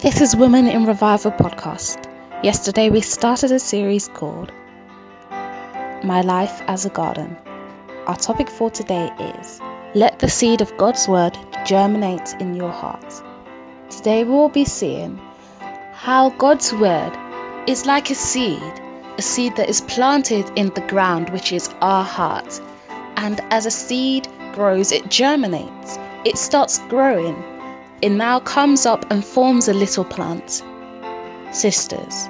This is Women in Revival podcast. Yesterday we started a series called My Life as a Garden. Our topic for today is Let the seed of God's Word germinate in your heart. Today we will be seeing how God's Word is like a seed, a seed that is planted in the ground, which is our heart. And as a seed grows, it germinates, it starts growing it now comes up and forms a little plant. Sisters,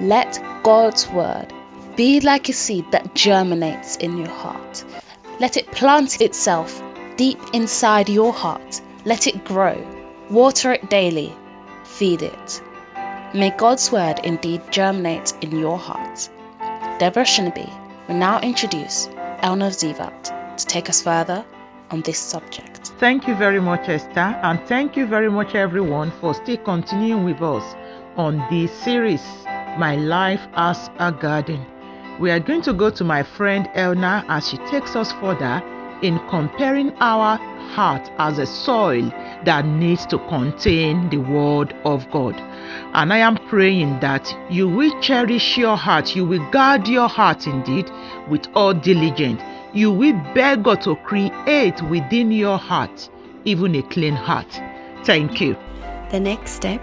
let God's word be like a seed that germinates in your heart. Let it plant itself deep inside your heart. Let it grow. Water it daily. Feed it. May God's word indeed germinate in your heart. Deborah Shinabi will now introduce Elna Zivat to take us further on this subject. Thank you very much, Esther, and thank you very much, everyone, for still continuing with us on this series, My Life as a Garden. We are going to go to my friend Elna as she takes us further in comparing our heart as a soil that needs to contain the Word of God. And I am praying that you will cherish your heart, you will guard your heart indeed with all diligence you will beg God to create within your heart even a clean heart. Thank you. The next step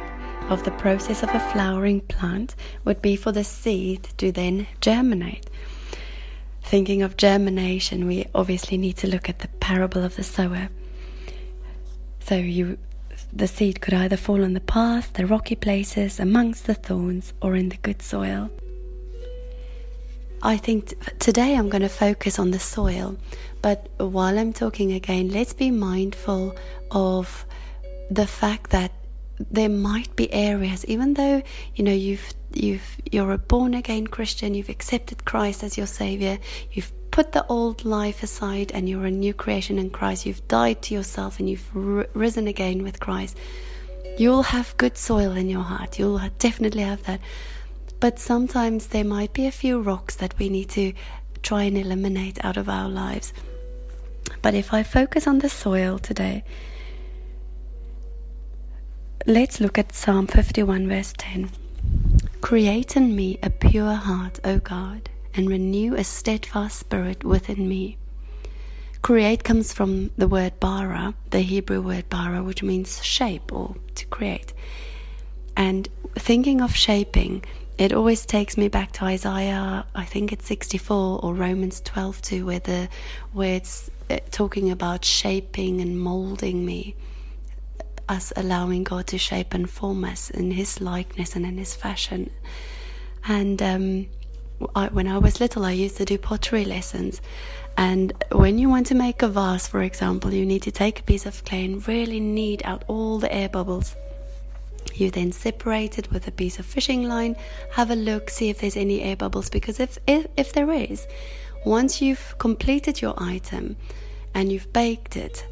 of the process of a flowering plant would be for the seed to then germinate. Thinking of germination, we obviously need to look at the parable of the sower. So you the seed could either fall on the path, the rocky places, amongst the thorns, or in the good soil. I think today I'm going to focus on the soil, but while I'm talking again, let's be mindful of the fact that there might be areas, even though you know you've you've you're a born again Christian, you've accepted Christ as your Savior, you've put the old life aside, and you're a new creation in Christ. You've died to yourself and you've risen again with Christ. You'll have good soil in your heart. You'll definitely have that but sometimes there might be a few rocks that we need to try and eliminate out of our lives. But if I focus on the soil today, let's look at Psalm 51, verse 10. Create in me a pure heart, O God, and renew a steadfast spirit within me. Create comes from the word bara, the Hebrew word bara, which means shape or to create. And thinking of shaping, it always takes me back to Isaiah, I think it's 64 or Romans 12 too, where the where it's uh, talking about shaping and molding me, us allowing God to shape and form us in His likeness and in His fashion. And um, I, when I was little, I used to do pottery lessons. And when you want to make a vase, for example, you need to take a piece of clay and really knead out all the air bubbles you then separate it with a piece of fishing line, have a look, see if there's any air bubbles because if, if, if there is, once you've completed your item and you've baked it,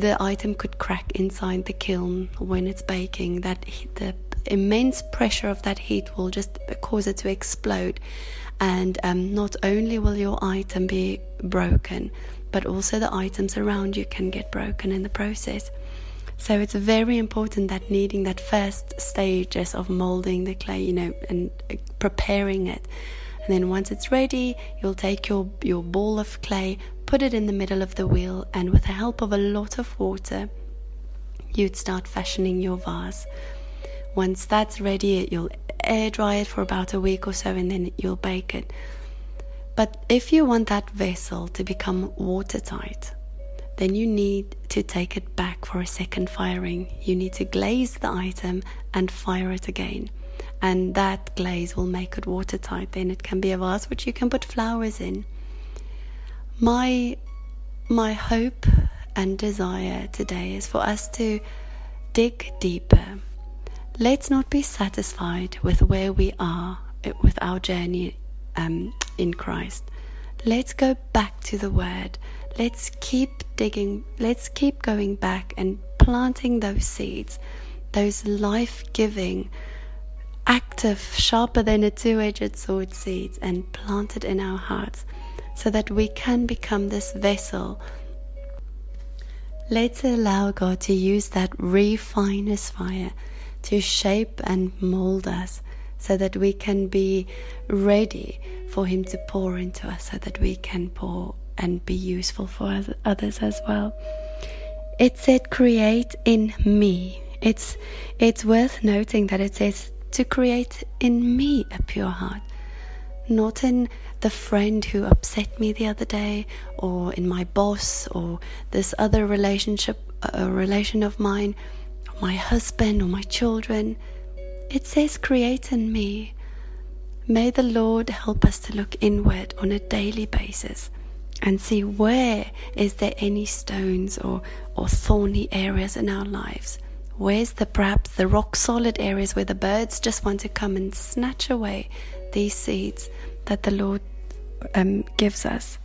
the item could crack inside the kiln when it's baking. That the immense pressure of that heat will just cause it to explode, and um, not only will your item be broken, but also the items around you can get broken in the process. So it's very important that kneading that first stages of molding the clay, you know, and preparing it. And then once it's ready, you'll take your, your ball of clay, put it in the middle of the wheel, and with the help of a lot of water, you'd start fashioning your vase. Once that's ready, you'll air dry it for about a week or so, and then you'll bake it. But if you want that vessel to become watertight, then you need to take it back for a second firing. You need to glaze the item and fire it again. And that glaze will make it watertight. Then it can be a vase which you can put flowers in. My my hope and desire today is for us to dig deeper. Let's not be satisfied with where we are with our journey um, in Christ. Let's go back to the Word let's keep digging, let's keep going back and planting those seeds, those life giving, active, sharper than a two edged sword seeds, and plant it in our hearts so that we can become this vessel. Let's allow God to use that refiner's fire to shape and mold us so that we can be ready for Him to pour into us so that we can pour and be useful for others as well. It said, create in me. It's, it's worth noting that it says to create in me a pure heart, not in the friend who upset me the other day, or in my boss, or this other relationship, a relation of mine, or my husband, or my children. It says, create in me. May the Lord help us to look inward on a daily basis and see where is there any stones or, or thorny areas in our lives Where's the perhaps the rock solid areas where the birds just want to come and snatch away these seeds that the Lord um, gives us?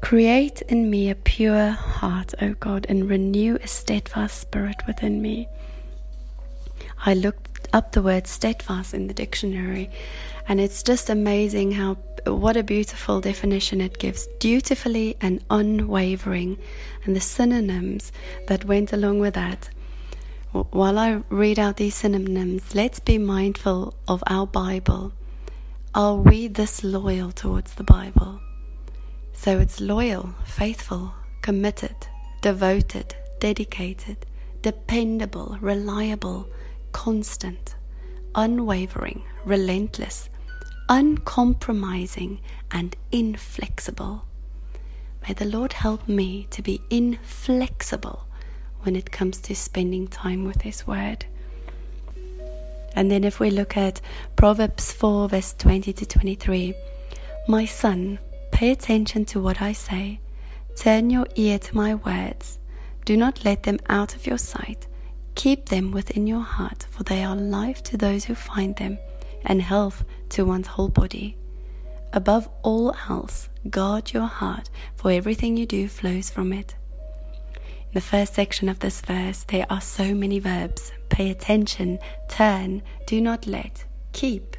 Create in me a pure heart, O God, and renew a steadfast spirit within me. I looked up the word steadfast in the dictionary, and it's just amazing how what a beautiful definition it gives dutifully and unwavering, and the synonyms that went along with that while I read out these synonyms, let's be mindful of our Bible. Are we this loyal towards the Bible? So it's loyal, faithful, committed, devoted, dedicated, dependable, reliable, constant, unwavering, relentless, uncompromising, and inflexible. May the Lord help me to be inflexible when it comes to spending time with His Word. And then if we look at Proverbs 4, verse 20 to 23, My son, pay attention to what I say. Turn your ear to my words. Do not let them out of your sight. Keep them within your heart, for they are life to those who find them, and health to one's whole body. Above all else, guard your heart, for everything you do flows from it the first section of this verse, there are so many verbs pay attention, turn, do not let, keep.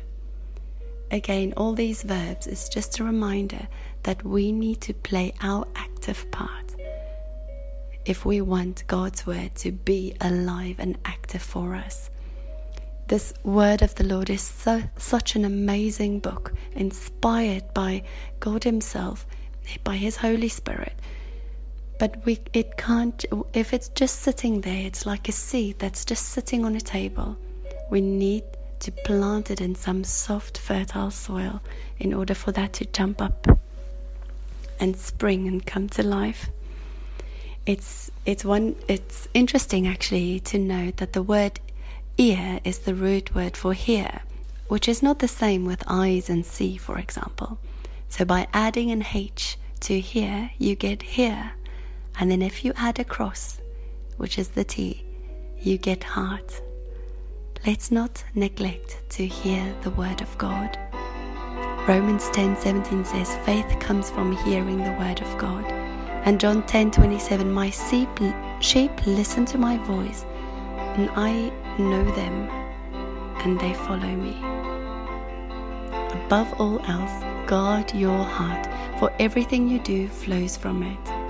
Again, all these verbs is just a reminder that we need to play our active part if we want God's word to be alive and active for us. This word of the Lord is so, such an amazing book, inspired by God Himself, by His Holy Spirit but we it can't if it's just sitting there it's like a seed that's just sitting on a table. We need to plant it in some soft fertile soil in order for that to jump up and spring and come to life. It's it's one it's interesting actually to note that the word ear is the root word for hear which is not the same with eyes and see for example. So by adding an h to hear you get hear and then if you add a cross, which is the T, you get heart. Let's not neglect to hear the word of God. Romans 10:17 says faith comes from hearing the word of God. And John 10:27 my sheep, sheep listen to my voice and I know them and they follow me. Above all else, guard your heart, for everything you do flows from it.